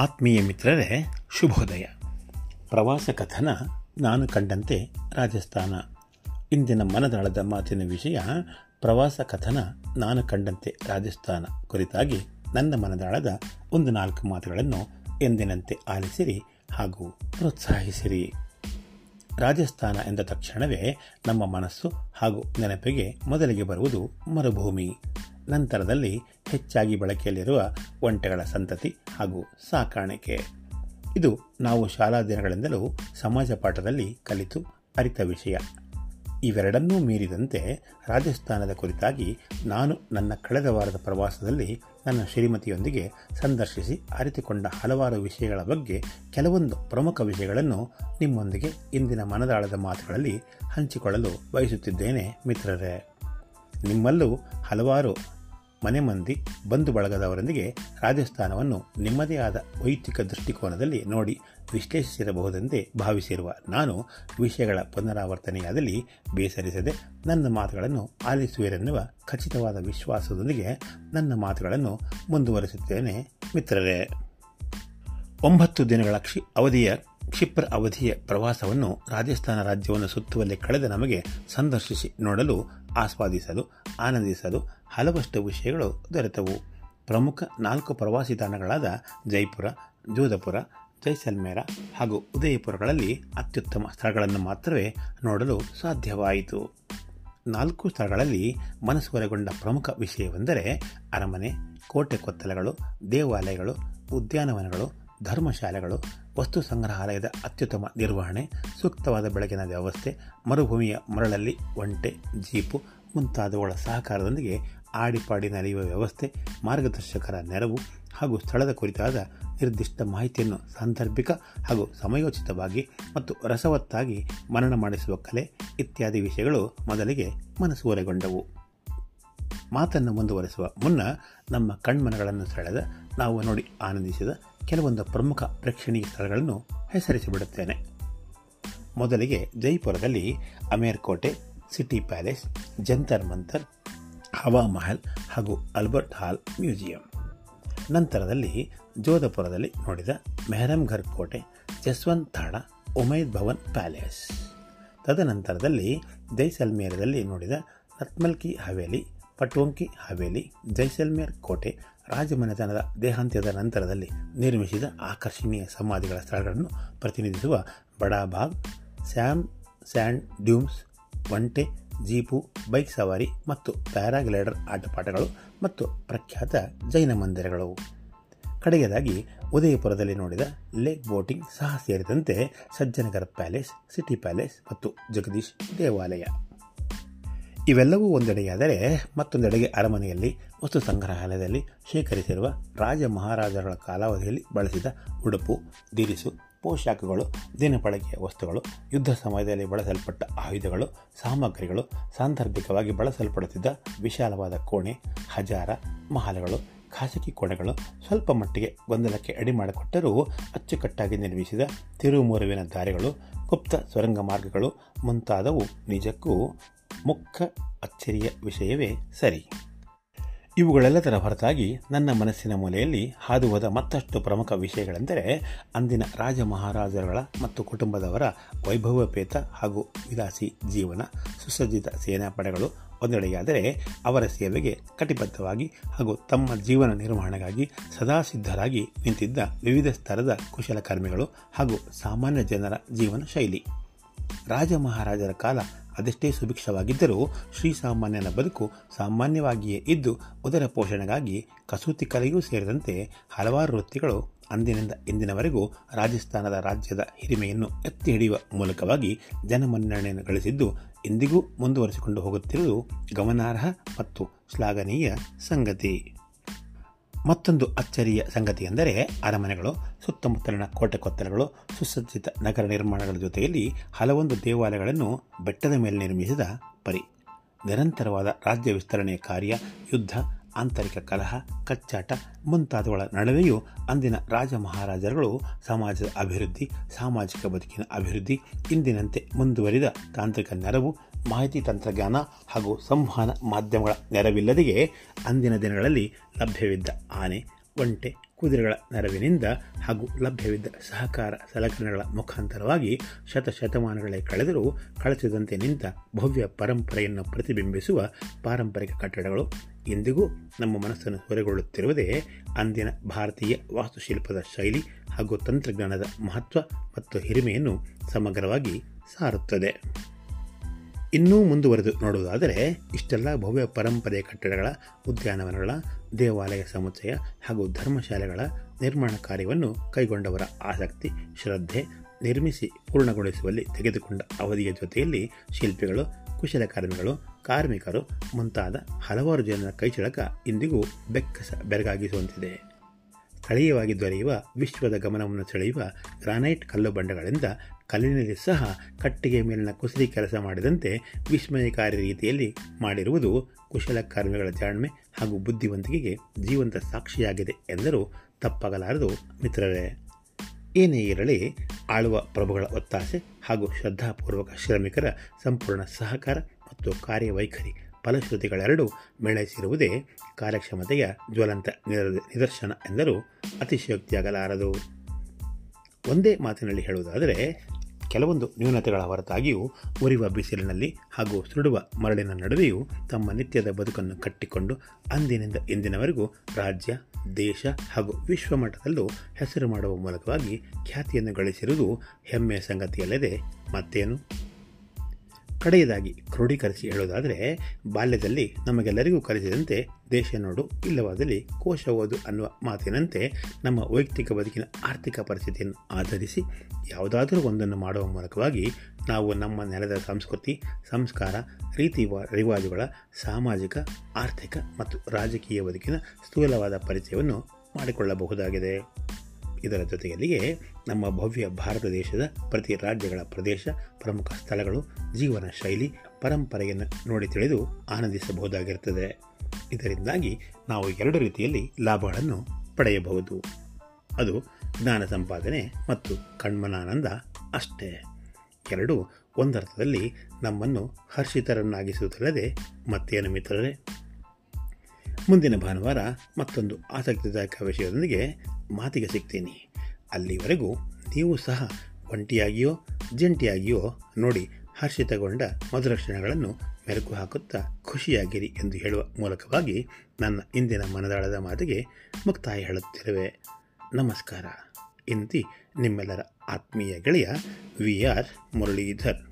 ಆತ್ಮೀಯ ಮಿತ್ರರೇ, ಶುಭೋದಯ. ಪ್ರವಾಸ ಕಥನ ನಾನು ಕಂಡಂತೆ ರಾಜಸ್ಥಾನ. ಇಂದಿನ ಮನದಾಳದ ಮಾತಿನ ವಿಷಯ, ಪ್ರವಾಸ ಕಥನ ನಾನು ಕಂಡಂತೆ ರಾಜಸ್ಥಾನ. ಕುರಿತಾಗಿ ನನ್ನ ಮನದಾಳದ ಒಂದು ನಾಲ್ಕು ಮಾತುಗಳನ್ನು ಎಂದಿನಂತೆ ಆಲಿಸಿರಿ ಹಾಗೂ ಪ್ರೋತ್ಸಾಹಿಸಿರಿ. ರಾಜಸ್ಥಾನ ಎಂದ ತಕ್ಷಣವೇ ನಮ್ಮ ಮನಸ್ಸು ಹಾಗೂ ನೆನಪಿಗೆ ಮೊದಲಿಗೆ ಬರುವುದು ಮರುಭೂಮಿ. ನಂತರದಲ್ಲಿ ಹೆಚ್ಚಾಗಿ ಬಳಕೆಯಲ್ಲಿರುವ ಒಂಟೆಗಳ ಸಂತತಿ ಹಾಗೂ ಸಾಕಾಣಿಕೆ. ಇದು ನಾವು ಶಾಲಾ ದಿನಗಳಿಂದಲೂ ಸಮಾಜ ಪಾಠದಲ್ಲಿ ಕಲಿತು ಅರಿತ ವಿಷಯ. ಇವೆರಡನ್ನೂ ಮೀರಿದಂತೆ ರಾಜಸ್ಥಾನದ ಕುರಿತಾಗಿ ನಾನು ನನ್ನ ಕಳೆದ ವಾರದ ಪ್ರವಾಸದಲ್ಲಿ ನನ್ನ ಶ್ರೀಮತಿಯೊಂದಿಗೆ ಸಂದರ್ಶಿಸಿ ಅರಿತುಕೊಂಡ ಹಲವಾರು ವಿಷಯಗಳ ಬಗ್ಗೆ ಕೆಲವೊಂದು ಪ್ರಮುಖ ವಿಷಯಗಳನ್ನು ನಿಮ್ಮೊಂದಿಗೆ ಇಂದಿನ ಮನದಾಳದ ಮಾತುಗಳಲ್ಲಿ ಹಂಚಿಕೊಳ್ಳಲು ಬಯಸುತ್ತಿದ್ದೇನೆ, ಮಿತ್ರರೇ. ನಿಮ್ಮಲ್ಲೂ ಹಲವಾರು ಮನೆ ಮಂದಿ, ಬಂಧು ಬಳಗದವರೊಂದಿಗೆ ರಾಜಸ್ಥಾನವನ್ನು ನಿಮ್ಮದೇ ಆದ ವೈಯಕ್ತಿಕ ದೃಷ್ಟಿಕೋನದಲ್ಲಿ ನೋಡಿ ವಿಶ್ಲೇಷಿಸಿರಬಹುದೆಂದೇ ಭಾವಿಸಿರುವ ನಾನು ವಿಷಯಗಳ ಪುನರಾವರ್ತನೆಯಾದಲ್ಲಿ ಬೇಸರಿಸದೆ ನನ್ನ ಮಾತುಗಳನ್ನು ಆಲಿಸುವಿರೆನ್ನುವ ಖಚಿತವಾದ ವಿಶ್ವಾಸದೊಂದಿಗೆ ನನ್ನ ಮಾತುಗಳನ್ನು ಮುಂದುವರಿಸುತ್ತೇನೆ. ಮಿತ್ರರೇ, ಒಂಬತ್ತು ದಿನಗಳ ಅವಧಿಯ ಕ್ಷಿಪ್ರ ಅವಧಿಯ ಪ್ರವಾಸವನ್ನು ರಾಜಸ್ಥಾನ ರಾಜ್ಯವನ್ನು ಸುತ್ತುವಲ್ಲಿ ಕಳೆದ ನಮಗೆ ಸಂದರ್ಶಿಸಿ ನೋಡಲು, ಆಸ್ವಾದಿಸಲು, ಆನಂದಿಸಲು ಹಲವಷ್ಟು ವಿಷಯಗಳು ದೊರೆತವು. ಪ್ರಮುಖ ನಾಲ್ಕು ಪ್ರವಾಸಿ ತಾಣಗಳಾದ ಜೈಪುರ, ಜೋಧಪುರ, ಜೈಸಲ್ಮೇರ ಹಾಗೂ ಉದಯಪುರಗಳಲ್ಲಿ ಅತ್ಯುತ್ತಮ ಸ್ಥಳಗಳನ್ನು ಮಾತ್ರವೇ ನೋಡಲು ಸಾಧ್ಯವಾಯಿತು. ನಾಲ್ಕು ಸ್ಥಳಗಳಲ್ಲಿ ಮನಸ್ಸುವರೆಗೊಂಡ ಪ್ರಮುಖ ವಿಷಯವೆಂದರೆ ಅರಮನೆ ಕೋಟೆ ಕೊತ್ತಲಗಳು ದೇವಾಲಯಗಳು, ಉದ್ಯಾನವನಗಳು, ಧರ್ಮಶಾಲೆಗಳು ವಸ್ತು ಸಂಗ್ರಹಾಲಯದ ಅತ್ಯುತ್ತಮ ನಿರ್ವಹಣೆ, ಸೂಕ್ತವಾದ ಬೆಳಕಿನ ವ್ಯವಸ್ಥೆ, ಮರುಭೂಮಿಯ ಮರಳಲ್ಲಿ ಒಂಟೆ, ಜೀಪು ಮುಂತಾದವುಗಳ ಸಹಕಾರದೊಂದಿಗೆ ಆಡಿಪಾಡಿ ನಡೆಯುವ ವ್ಯವಸ್ಥೆ, ಮಾರ್ಗದರ್ಶಕರ ನೆರವು ಹಾಗೂ ಸ್ಥಳದ ಕುರಿತಾದ ನಿರ್ದಿಷ್ಟ ಮಾಹಿತಿಯನ್ನು ಸಾಂದರ್ಭಿಕ ಹಾಗೂ ಸಮಯೋಚಿತವಾಗಿ ಮತ್ತು ರಸವತ್ತಾಗಿ ಮನನ ಮಾಡಿಸುವ ಕಲೆ ಇತ್ಯಾದಿ ವಿಷಯಗಳು ಮೊದಲಿಗೆ ಮನಸ್ಸುವರೆಗೊಂಡವು ಮಾತನ್ನು ಮುಂದುವರೆಸುವ ಮುನ್ನ ನಮ್ಮ ಕಣ್ಮನಗಳನ್ನು ಸೆಳೆದ, ನಾವು ನೋಡಿ ಆನಂದಿಸಿದ ಕೆಲವೊಂದು ಪ್ರಮುಖ ಪ್ರೇಕ್ಷಣೀಯ ಸ್ಥಳಗಳನ್ನು ಹೆಸರಿಸಿಬಿಡುತ್ತೇನೆ. ಮೊದಲಿಗೆ ಜೈಪುರದಲ್ಲಿ ಅಮೇರ್ ಕೋಟೆ, ಸಿಟಿ ಪ್ಯಾಲೇಸ್, ಜಂತರ್ ಮಂತರ್, ಹವಾ ಮಹಲ್ ಹಾಗೂ ಅಲ್ಬರ್ಟ್ ಹಾಲ್ ಮ್ಯೂಸಿಯಂ. ನಂತರದಲ್ಲಿ ಜೋಧಪುರದಲ್ಲಿ ನೋಡಿದ ಮೆಹರಂಘರ್ ಕೋಟೆ, ಜಸ್ವಂತ್ ತಾಡ ಉಮೈದ್ ಭವನ್ ಪ್ಯಾಲೇಸ್. ತದನಂತರದಲ್ಲಿ ಜೈಸಲ್ಮೇರದಲ್ಲಿ ನೋಡಿದ ರತ್ಮಲ್ಕಿ ಹವೇಲಿ, ಪಟ್ವಂಕಿ ಹವೇಲಿ, ಜೈಸಲ್ಮೇರ್ ಕೋಟೆ ರಾಜಮನೆತನದ ದೇಹಾಂತ್ಯದ ನಂತರದಲ್ಲಿ ನಿರ್ಮಿಸಿದ ಆಕರ್ಷಣೀಯ ಸಮಾಧಿಗಳ ಸ್ಥಳಗಳನ್ನು ಪ್ರತಿನಿಧಿಸುವ ಬಡಾಬಾಗ್ ಸ್ಯಾಮ್ ಸ್ಯಾಂಡ್ ಡ್ಯೂಮ್ಸ್, ಒಂಟೆ, ಜೀಪು, ಬೈಕ್ ಸವಾರಿ ಮತ್ತು ಪ್ಯಾರಾಗ್ಲೈಡರ್ ಆಟಪಾಠಗಳು ಮತ್ತು ಪ್ರಖ್ಯಾತ ಜೈನ ಮಂದಿರಗಳು. ಕಡೆಯದಾಗಿ ಉದಯಪುರದಲ್ಲಿ ನೋಡಿದ ಲೇಕ್ ಬೋಟಿಂಗ್ ಸಹ ಸೇರಿದಂತೆ ಸಜ್ಜನಗರ ಪ್ಯಾಲೇಸ್, ಸಿಟಿ ಪ್ಯಾಲೇಸ್ ಮತ್ತು ಜಗದೀಶ್ ದೇವಾಲಯ. ಇವೆಲ್ಲವೂ ಒಂದೆಡೆಯಾದರೆ ಮತ್ತೊಂದೆಡೆಗೆ ಅರಮನೆಯಲ್ಲಿ ವಸ್ತು ಸಂಗ್ರಹಾಲಯದಲ್ಲಿ ಶೇಖರಿಸಿರುವ ರಾಜ ಮಹಾರಾಜರ ಕಾಲಾವಧಿಯಲ್ಲಿ ಬಳಸಿದ ಉಡುಪು, ದಿರಿಸು, ಪೋಷಾಕಗಳು ದಿನಬಳಕೆಯ ವಸ್ತುಗಳು, ಯುದ್ಧ ಸಮಯದಲ್ಲಿ ಬಳಸಲ್ಪಟ್ಟ ಆಯುಧಗಳು, ಸಾಮಗ್ರಿಗಳು, ಸಾಂದರ್ಭಿಕವಾಗಿ ಬಳಸಲ್ಪಡುತ್ತಿದ್ದ ವಿಶಾಲವಾದ ಕೋಣೆ, ಹಜಾರ, ಮಹಲಗಳು, ಖಾಸಗಿ ಕೋಣೆಗಳು ಸ್ವಲ್ಪ ಮಟ್ಟಿಗೆ ಗೊಂದಲಕ್ಕೆ ಅಡಿ ಮಾಡಿಕೊಟ್ಟರೂ ಅಚ್ಚುಕಟ್ಟಾಗಿ ನಿರ್ಮಿಸಿದ ತಿರುಮುರುವಿನ ದಾರಿಗಳು, ಗುಪ್ತ ಸುರಂಗ ಮಾರ್ಗಗಳು ಮುಂತಾದವು ನಿಜಕ್ಕೂ ಮುಖ್ಯ ಅಚ್ಚರಿಯ ವಿಷಯವೇ ಸರಿ. ಇವುಗಳೆಲ್ಲದರ ಹೊರತಾಗಿ ನನ್ನ ಮನಸ್ಸಿನ ಮೂಲೆಯಲ್ಲಿ ಹಾದು ಹೋದ ಮತ್ತಷ್ಟು ಪ್ರಮುಖ ವಿಷಯಗಳೆಂದರೆ ಅಂದಿನ ರಾಜ ಮಹಾರಾಜರುಗಳ ಮತ್ತು ಕುಟುಂಬದವರ ವೈಭವಪೇತ ಹಾಗೂ ವಿಲಾಸಿ ಜೀವನ, ಸುಸಜ್ಜಿತ ಸೇನಾಪಡೆಗಳು ಒಂದೆಡೆಯಾದರೆ ಅವರ ಸೇವೆಗೆ ಕಟಿಬದ್ಧವಾಗಿ ಹಾಗೂ ತಮ್ಮ ಜೀವನ ನಿರ್ವಹಣೆಗಾಗಿ ಸದಾ ಸಿದ್ಧರಾಗಿ ನಿಂತಿದ್ದ ವಿವಿಧ ಸ್ತರದ ಕುಶಲಕರ್ಮಿಗಳು ಹಾಗೂ ಸಾಮಾನ್ಯ ಜನರ ಜೀವನ ಶೈಲಿ ರಾಜ ಮಹಾರಾಜರ ಕಾಲ ಅದೆಷ್ಟೇ ಸುಭಿಕ್ಷವಾಗಿದ್ದರೂ ಶ್ರೀಸಾಮಾನ್ಯನ ಬದುಕು ಸಾಮಾನ್ಯವಾಗಿಯೇ ಇದ್ದು ಉದರ ಪೋಷಣೆಗಾಗಿ ಕಸೂತಿ ಕಲೆಯೂ ಸೇರಿದಂತೆ ಹಲವಾರು ವೃತ್ತಿಗಳು ಅಂದಿನಿಂದ ಇಂದಿನವರೆಗೂ ರಾಜಸ್ಥಾನದ ರಾಜ್ಯದ ಹಿರಿಮೆಯನ್ನು ಎತ್ತಿ ಹಿಡಿಯುವ ಮೂಲಕವಾಗಿ ಜನಮನ್ನಣೆಯನ್ನು ಗಳಿಸಿದ್ದು ಇಂದಿಗೂ ಮುಂದುವರಿಸಿಕೊಂಡು ಹೋಗುತ್ತಿರುವುದು ಗಮನಾರ್ಹ ಮತ್ತು ಶ್ಲಾಘನೀಯ ಸಂಗತಿ. ಮತ್ತೊಂದು ಅಚ್ಚರಿಯ ಸಂಗತಿ ಎಂದರೆ ಅರಮನೆಗಳು, ಸುತ್ತಮುತ್ತಲಿನ ಕೋಟೆ ಕೊತ್ತಲಗಳು ಸುಸಜ್ಜಿತ ನಗರ ನಿರ್ಮಾಣಗಳ ಜೊತೆಯಲ್ಲಿ ಹಲವೊಂದು ದೇವಾಲಯಗಳನ್ನು ಬೆಟ್ಟದ ಮೇಲೆ ನಿರ್ಮಿಸಿದ ಪರಿ. ನಿರಂತರವಾದ ರಾಜ್ಯ ವಿಸ್ತರಣೆಯ ಕಾರ್ಯ, ಯುದ್ಧ, ಆಂತರಿಕ ಕಲಹ, ಕಚ್ಚಾಟ ಮುಂತಾದವುಗಳ ನಡುವೆಯೂ ಅಂದಿನ ರಾಜ ಮಹಾರಾಜರುಗಳು ಸಮಾಜದ ಅಭಿವೃದ್ಧಿ, ಸಾಮಾಜಿಕ ಬದುಕಿನ ಅಭಿವೃದ್ಧಿ, ಇಂದಿನಂತೆ ಮುಂದುವರಿದ ತಾಂತ್ರಿಕ ನೆರವು ಮಾಹಿತಿ ತಂತ್ರಜ್ಞಾನ ಹಾಗೂ ಸಂವಹನ ಮಾಧ್ಯಮಗಳ ನೆರವಿಲ್ಲದೆಯೇ ಅಂದಿನ ದಿನಗಳಲ್ಲಿ ಲಭ್ಯವಿದ್ದ ಆನೆ, ಒಂಟೆ, ಕುದುರೆಗಳ ನೆರವಿನಿಂದ ಹಾಗೂ ಲಭ್ಯವಿದ್ದ ಸಹಕಾರ ಸಲಕರಣೆಗಳ ಮುಖಾಂತರವಾಗಿ ಶತಶತಮಾನಗಳೇ ಕಳೆದರೂ ಕಳಚದಂತೆ ನಿಂತ ಭವ್ಯ ಪರಂಪರೆಯನ್ನು ಪ್ರತಿಬಿಂಬಿಸುವ ಪಾರಂಪರಿಕ ಕಟ್ಟಡಗಳು ಇಂದಿಗೂ ನಮ್ಮ ಮನಸ್ಸನ್ನು ಹೊರೆಗೊಳ್ಳುತ್ತಿರುವುದೇ ಅಂದಿನ ಭಾರತೀಯ ವಾಸ್ತುಶಿಲ್ಪದ ಶೈಲಿ ಹಾಗೂ ತಂತ್ರಜ್ಞಾನದ ಮಹತ್ವ ಮತ್ತು ಹಿರಿಮೆಯನ್ನು ಸಮಗ್ರವಾಗಿ ಸಾರುತ್ತದೆ. ಇನ್ನೂ ಮುಂದುವರೆದು ನೋಡುವುದಾದರೆ, ಇಷ್ಟೆಲ್ಲ ಭವ್ಯ ಪರಂಪರೆಯ ಕಟ್ಟಡಗಳ, ಉದ್ಯಾನವನಗಳ, ದೇವಾಲಯ ಸಮುಚ್ಚಯ ಹಾಗೂ ಧರ್ಮಶಾಲೆಗಳ ನಿರ್ಮಾಣ ಕಾರ್ಯವನ್ನು ಕೈಗೊಂಡವರ ಆಸಕ್ತಿ, ಶ್ರದ್ಧೆ ನಿರ್ಮಿಸಿ ಪೂರ್ಣಗೊಳಿಸುವಲ್ಲಿ ತೆಗೆದುಕೊಂಡ ಅವಧಿಯ ಜೊತೆಯಲ್ಲಿ ಶಿಲ್ಪಿಗಳು, ಕುಶಲಕರ್ಮಿಗಳು, ಕಾರ್ಮಿಕರು ಮುಂತಾದ ಹಲವಾರು ಜನರ ಕೈಚಳಕ ಇಂದಿಗೂ ಬೆಕ್ಕಸ ಬೆರಗಾಗಿಸುವಂತಿದೆ. ಸ್ಥಳೀಯವಾಗಿ ದೊರೆಯುವ ವಿಶ್ವದ ಗಮನವನ್ನು ಸೆಳೆಯುವ ಗ್ರಾನೈಟ್ ಕಲ್ಲು ಬಂಡೆಗಳಿಂದ ಕಲ್ಲಿನಲ್ಲಿ ಸಹ ಕಟ್ಟಿಗೆ ಮೇಲಿನ ಕುಸಿರಿ ಕೆಲಸ ಮಾಡಿದಂತೆ ವಿಸ್ಮಯಕಾರಿ ರೀತಿಯಲ್ಲಿ ಮಾಡಿರುವುದು ಕುಶಲಕರ್ಮಿಗಳ ಜಾಣ್ಮೆ ಹಾಗೂ ಬುದ್ಧಿವಂತಿಕೆಗೆ ಜೀವಂತ ಸಾಕ್ಷಿಯಾಗಿದೆ ಎಂದರೂ ತಪ್ಪಾಗಲಾರದು ಮಿತ್ರರೇ. ಏನೇ ಇರಲಿ, ಆಳುವ ಪ್ರಭುಗಳ ಒತ್ತಾಸೆ ಹಾಗೂ ಶ್ರದ್ಧಾಪೂರ್ವಕ ಶ್ರಮಿಕರ ಸಂಪೂರ್ಣ ಸಹಕಾರ ಮತ್ತು ಕಾರ್ಯವೈಖರಿ ಫಲಶ್ರುತಿಗಳೆರಡೂ ಮೇಳೈಸಿರುವುದೇ ಕಾರ್ಯಕ್ಷಮತೆಯ ಜ್ವಲಂತ ನಿದರ್ಶನ ಎಂದರೂ ಅತಿಶಯೋಕ್ತಿಯಾಗಲಾರದು. ಒಂದೇ ಮಾತಿನಲ್ಲಿ ಹೇಳುವುದಾದರೆ ಕೆಲವೊಂದು ನ್ಯೂನತೆಗಳ ಹೊರತಾಗಿಯೂ ಉರಿವ ಬಿಸಿಲಿನಲ್ಲಿ ಹಾಗೂ ಸುಡುವ ಮರಳಿನ ನಡುವೆಯೂ ತಮ್ಮ ನಿತ್ಯದ ಬದುಕನ್ನು ಕಟ್ಟಿಕೊಂಡು ಅಂದಿನಿಂದ ಇಂದಿನವರೆಗೂ ರಾಜ್ಯ, ದೇಶ ಹಾಗೂ ವಿಶ್ವಮಟ್ಟದಲ್ಲೂ ಹೆಸರು ಮಾಡುವ ಮೂಲಕವಾಗಿ ಖ್ಯಾತಿಯನ್ನು ಗಳಿಸಿರುವುದು ಹೆಮ್ಮೆಯ ಸಂಗತಿಯಲ್ಲದೆ ಮತ್ತೇನು? ಕಡೆಯದಾಗಿ ಕ್ರೋಢೀಕರಿಸಿ ಹೇಳೋದಾದರೆ, ಬಾಲ್ಯದಲ್ಲಿ ನಮಗೆಲ್ಲರಿಗೂ ಕಲಿಸಿದಂತೆ ದೇಶ ನೋಡು, ಇಲ್ಲವಾದಲ್ಲಿ ಕೋಶ ಓದು ಅನ್ನುವ ಮಾತಿನಂತೆ ನಮ್ಮ ವೈಯಕ್ತಿಕ ಬದುಕಿನ ಆರ್ಥಿಕ ಪರಿಸ್ಥಿತಿಯನ್ನು ಆಧರಿಸಿ ಯಾವುದಾದರೂ ಒಂದನ್ನು ಮಾಡುವ ಮೂಲಕವಾಗಿ ನಾವು ನಮ್ಮ ನೆಲದ ಸಂಸ್ಕೃತಿ, ಸಂಸ್ಕಾರ, ರೀತಿ ರಿವಾಜುಗಳ ಸಾಮಾಜಿಕ, ಆರ್ಥಿಕ ಮತ್ತು ರಾಜಕೀಯ ಬದುಕಿನ ಸ್ಥೂಲವಾದ ಪರಿಚಯವನ್ನು ಮಾಡಿಕೊಳ್ಳಬಹುದಾಗಿದೆ. ಇದರ ಜೊತೆಯಲ್ಲಿಯೇ ನಮ್ಮ ಭವ್ಯ ಭಾರತ ದೇಶದ ಪ್ರತಿ ರಾಜ್ಯಗಳ ಪ್ರದೇಶ, ಪ್ರಮುಖ ಸ್ಥಳಗಳು, ಜೀವನ ಶೈಲಿ, ಪರಂಪರೆಯನ್ನು ನೋಡಿ ತಿಳಿದು ಆನಂದಿಸಬಹುದಾಗಿರುತ್ತದೆ. ಇದರಿಂದಾಗಿ ನಾವು ಎರಡು ರೀತಿಯಲ್ಲಿ ಲಾಭಗಳನ್ನು ಪಡೆಯಬಹುದು. ಅದು ಜ್ಞಾನ ಸಂಪಾದನೆ ಮತ್ತು ಕಣ್ಮನಾನಂದ ಅಷ್ಟೇ. ಎರಡು ಒಂದರ್ಥದಲ್ಲಿ ನಮ್ಮನ್ನು ಹರ್ಷಿತರನ್ನಾಗಿಸುವುದಲ್ಲದೆ ಮತ್ತೇನು ಮಿತ್ರರೇ? ಮುಂದಿನ ಭಾನುವಾರ ಮತ್ತೊಂದು ಆಸಕ್ತಿದಾಯಕ ವಿಷಯದೊಂದಿಗೆ ಮಾತಿಗೆ ಸಿಗ್ತೀನಿ. ಅಲ್ಲಿವರೆಗೂ ನೀವು ಸಹ ಒಂಟಿಯಾಗಿಯೋ, ಜಂಟಿಯಾಗಿಯೋ ನೋಡಿ ಹರ್ಷಿತಗೊಂಡ ಮಧುರಕ್ಷಣಗಳನ್ನು ಮೆರುಕು ಹಾಕುತ್ತಾ ಖುಷಿಯಾಗಿರಿ ಎಂದು ಹೇಳುವ ಮೂಲಕವಾಗಿ ನನ್ನ ಇಂದಿನ ಮನದಾಳದ ಮಾತಿಗೆ ಮುಕ್ತಾಯ ಹೇಳುತ್ತಿರುವೆ. ನಮಸ್ಕಾರ. ಇಂತಿ ನಿಮ್ಮೆಲ್ಲರ ಆತ್ಮೀಯ ಗೆಳೆಯ ವಿ ಆರ್ ಮುರಳೀಧರ್.